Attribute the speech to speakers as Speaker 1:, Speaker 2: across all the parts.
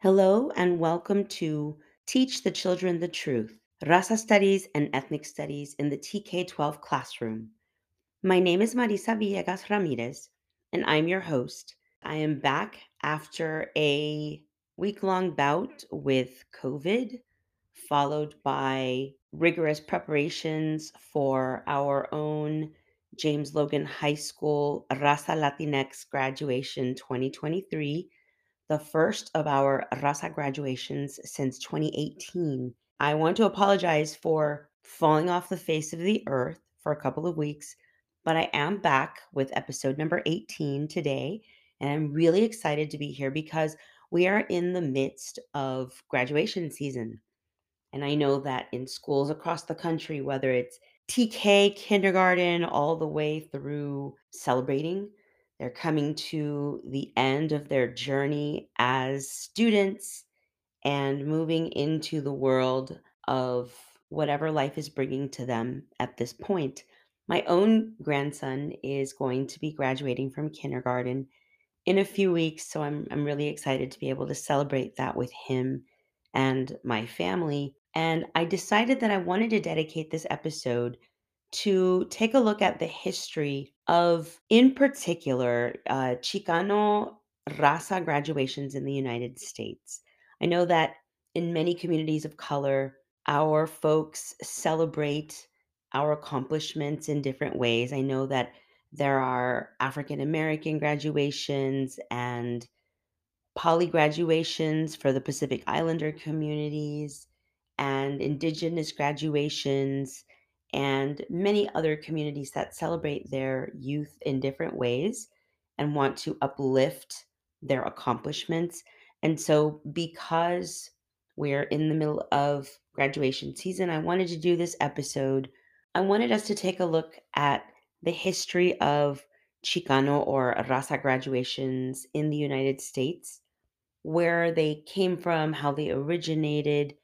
Speaker 1: Hello and welcome to Teach the Children the Truth Raza Studies and Ethnic Studies in the TK 12 classroom. My name is Marisa Villegas Ramirez, and I'm your host. I am back after a week long bout with COVID, followed by rigorous preparations for our own James Logan High School Raza Latinx graduation 2023 the first of our Raza graduations since 2018. I want to apologize for falling off the face of the earth for a couple of weeks, but I am back with episode number 18 today. And I'm really excited to be here because we are in the midst of graduation season. And I know that in schools across the country, whether it's TK, kindergarten, all the way through celebrating they're coming to the end of their journey as students and moving into the world of whatever life is bringing to them at this point. My own grandson is going to be graduating from kindergarten in a few weeks, so I'm I'm really excited to be able to celebrate that with him and my family. And I decided that I wanted to dedicate this episode to take a look at the history of, in particular, uh, Chicano raza graduations in the United States. I know that in many communities of color, our folks celebrate our accomplishments in different ways. I know that there are African American graduations and poly graduations for the Pacific Islander communities and indigenous graduations and many other communities that celebrate their youth in different ways and want to uplift their accomplishments. And so, because we're in the middle of graduation season, I wanted to do this episode. I wanted us to take a look at the history of Chicano or Raza graduations in the United States, where they came from, how they originated,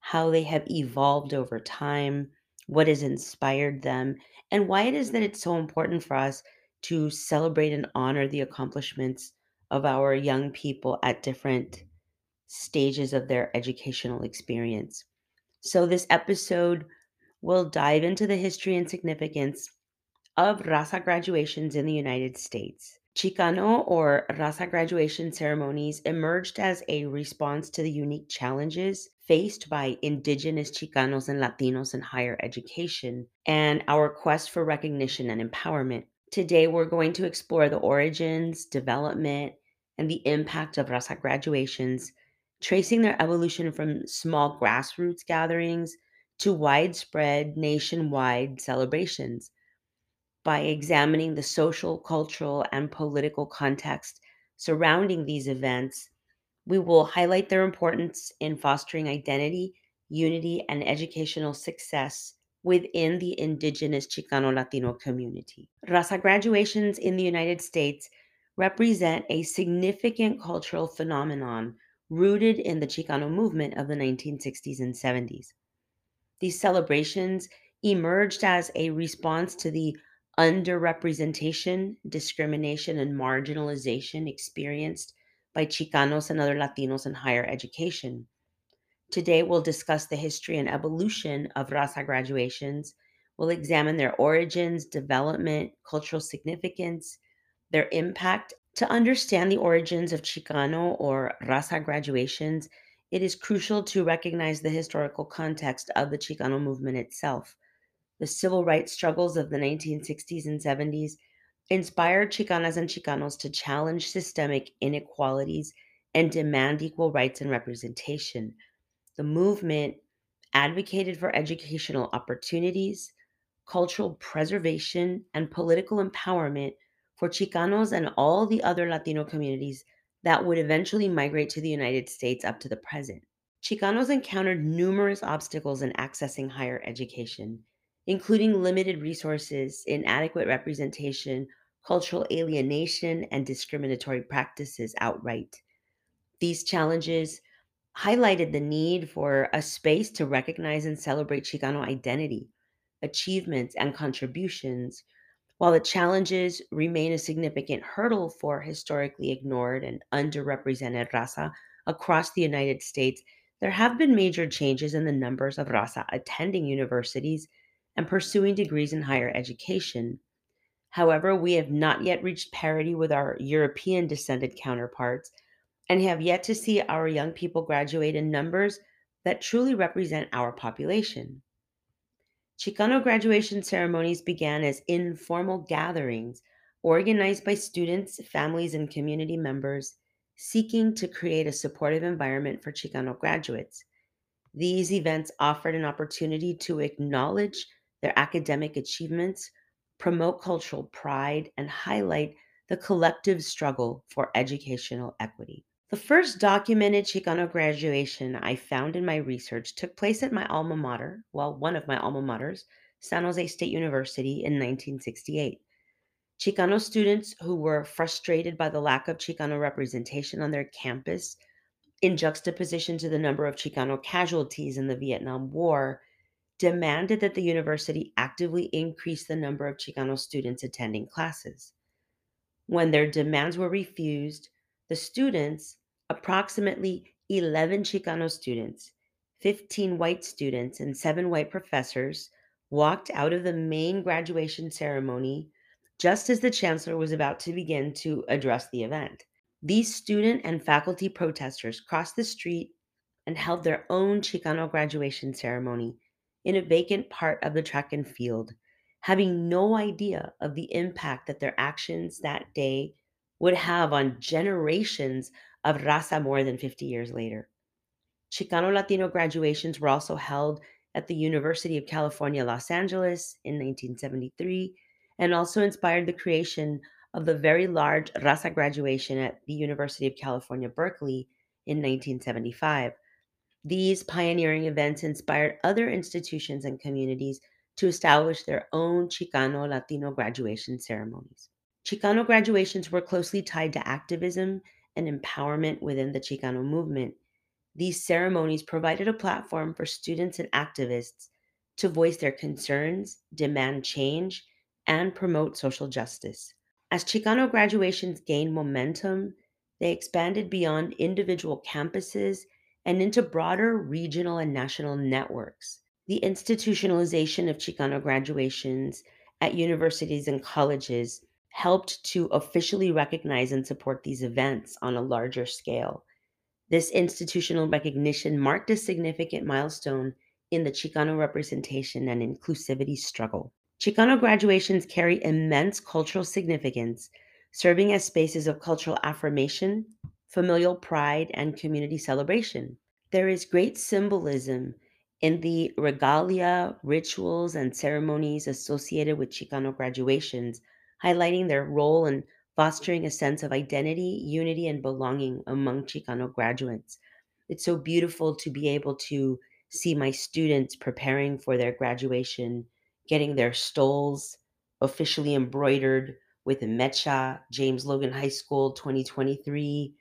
Speaker 1: how they have evolved over time, what has inspired them, and why it is that it's so important for us to celebrate and honor the accomplishments of our young people at different stages of their educational experience. So, this episode will dive into the history and significance of Raza graduations in the United States. Chicano or Raza graduation ceremonies emerged as a response to the unique challenges faced by indigenous Chicanos and Latinos in higher education and our quest for recognition and empowerment. Today, we're going to explore the origins, development, and the impact of Raza graduations, tracing their evolution from small grassroots gatherings to widespread nationwide celebrations by examining the social, cultural, and political context surrounding these events, we will highlight their importance in fostering identity, unity, and educational success within the indigenous Chicano Latino community. Raza graduations in the United States represent a significant cultural phenomenon rooted in the Chicano movement of the 1960s and 70s. These celebrations emerged as a response to the underrepresentation, discrimination, and marginalization experienced by Chicanos and other Latinos in higher education. Today, we'll discuss the history and evolution of Raza graduations. We'll examine their origins, development, cultural significance, their impact. To understand the origins of Chicano or Raza graduations, it is crucial to recognize the historical context of the Chicano movement itself the civil rights struggles of the 1960s and 70s inspired Chicanas and Chicanos to challenge systemic inequalities and demand equal rights and representation. The movement advocated for educational opportunities, cultural preservation, and political empowerment for Chicanos and all the other Latino communities that would eventually migrate to the United States up to the present. Chicanos encountered numerous obstacles in accessing higher education including limited resources, inadequate representation, cultural alienation, and discriminatory practices outright. These challenges highlighted the need for a space to recognize and celebrate Chicano identity, achievements, and contributions, while the challenges remain a significant hurdle for historically ignored and underrepresented raza across the United States, there have been major changes in the numbers of raza attending universities and pursuing degrees in higher education. However, we have not yet reached parity with our European descended counterparts and have yet to see our young people graduate in numbers that truly represent our population. Chicano graduation ceremonies began as informal gatherings organized by students, families, and community members seeking to create a supportive environment for Chicano graduates. These events offered an opportunity to acknowledge their academic achievements, promote cultural pride, and highlight the collective struggle for educational equity. The first documented Chicano graduation I found in my research took place at my alma mater, well, one of my alma maters, San Jose State University, in 1968. Chicano students who were frustrated by the lack of Chicano representation on their campus, in juxtaposition to the number of Chicano casualties in the Vietnam War, demanded that the university actively increase the number of Chicano students attending classes. When their demands were refused, the students approximately 11 Chicano students, 15 white students, and seven white professors walked out of the main graduation ceremony just as the chancellor was about to begin to address the event. These student and faculty protesters crossed the street and held their own Chicano graduation ceremony in a vacant part of the track and field, having no idea of the impact that their actions that day would have on generations of raza more than 50 years later. Chicano Latino graduations were also held at the University of California, Los Angeles in 1973, and also inspired the creation of the very large raza graduation at the University of California, Berkeley in 1975. These pioneering events inspired other institutions and communities to establish their own Chicano Latino graduation ceremonies. Chicano graduations were closely tied to activism and empowerment within the Chicano movement. These ceremonies provided a platform for students and activists to voice their concerns, demand change, and promote social justice. As Chicano graduations gained momentum, they expanded beyond individual campuses and into broader regional and national networks. The institutionalization of Chicano graduations at universities and colleges helped to officially recognize and support these events on a larger scale. This institutional recognition marked a significant milestone in the Chicano representation and inclusivity struggle. Chicano graduations carry immense cultural significance, serving as spaces of cultural affirmation, familial pride, and community celebration. There is great symbolism in the regalia, rituals, and ceremonies associated with Chicano graduations highlighting their role in fostering a sense of identity, unity, and belonging among Chicano graduates. It's so beautiful to be able to see my students preparing for their graduation, getting their stoles officially embroidered with Mecha, James Logan High School 2023,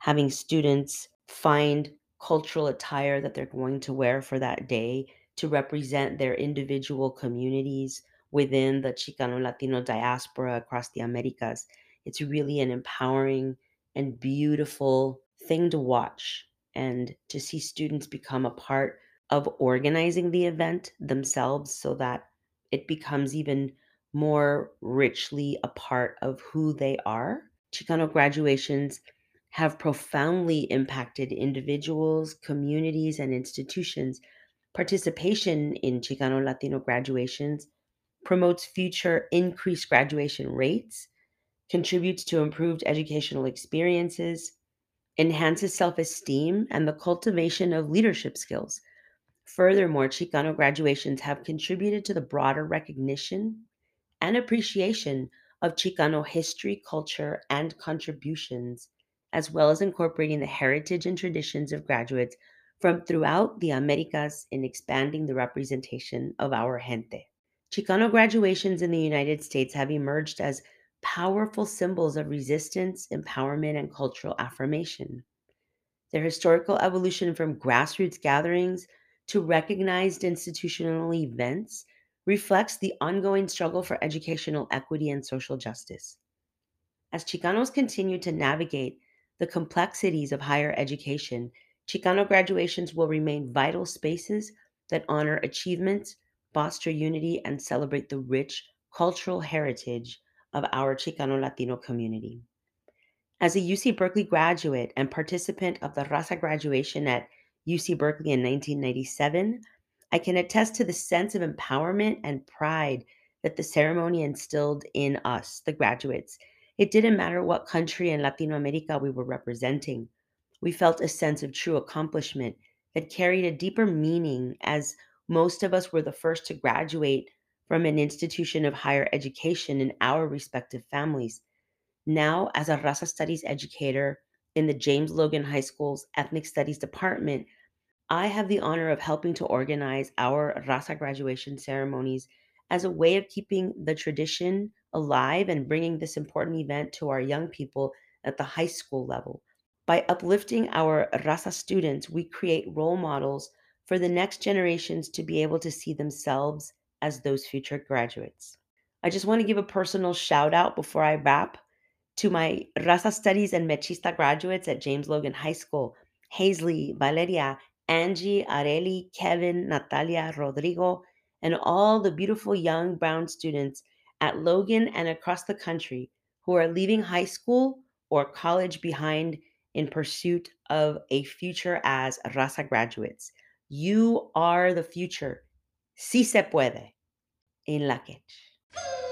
Speaker 1: having students find cultural attire that they're going to wear for that day to represent their individual communities within the Chicano Latino diaspora across the Americas. It's really an empowering and beautiful thing to watch and to see students become a part of organizing the event themselves so that it becomes even more richly a part of who they are. Chicano graduations have profoundly impacted individuals, communities, and institutions. Participation in Chicano Latino graduations promotes future increased graduation rates, contributes to improved educational experiences, enhances self esteem, and the cultivation of leadership skills. Furthermore, Chicano graduations have contributed to the broader recognition and appreciation of Chicano history, culture, and contributions, as well as incorporating the heritage and traditions of graduates from throughout the Americas in expanding the representation of our gente. Chicano graduations in the United States have emerged as powerful symbols of resistance, empowerment, and cultural affirmation. Their historical evolution from grassroots gatherings to recognized institutional events reflects the ongoing struggle for educational equity and social justice. As Chicanos continue to navigate the complexities of higher education, Chicano graduations will remain vital spaces that honor achievements, foster unity, and celebrate the rich cultural heritage of our Chicano Latino community. As a UC Berkeley graduate and participant of the Raza graduation at UC Berkeley in 1997, I can attest to the sense of empowerment and pride that the ceremony instilled in us, the graduates. It didn't matter what country in Latino America we were representing. We felt a sense of true accomplishment that carried a deeper meaning as most of us were the first to graduate from an institution of higher education in our respective families. Now, as a Raza Studies educator in the James Logan High School's Ethnic Studies Department, I have the honor of helping to organize our Raza graduation ceremonies as a way of keeping the tradition alive and bringing this important event to our young people at the high school level. By uplifting our Raza students, we create role models for the next generations to be able to see themselves as those future graduates. I just want to give a personal shout out before I wrap to my Raza Studies and Mechista graduates at James Logan High School Hazley, Valeria, Angie, Areli, Kevin, Natalia, Rodrigo, and all the beautiful young brown students at Logan and across the country who are leaving high school or college behind in pursuit of a future as Raza graduates. You are the future. Si se puede. In Lak'Ech.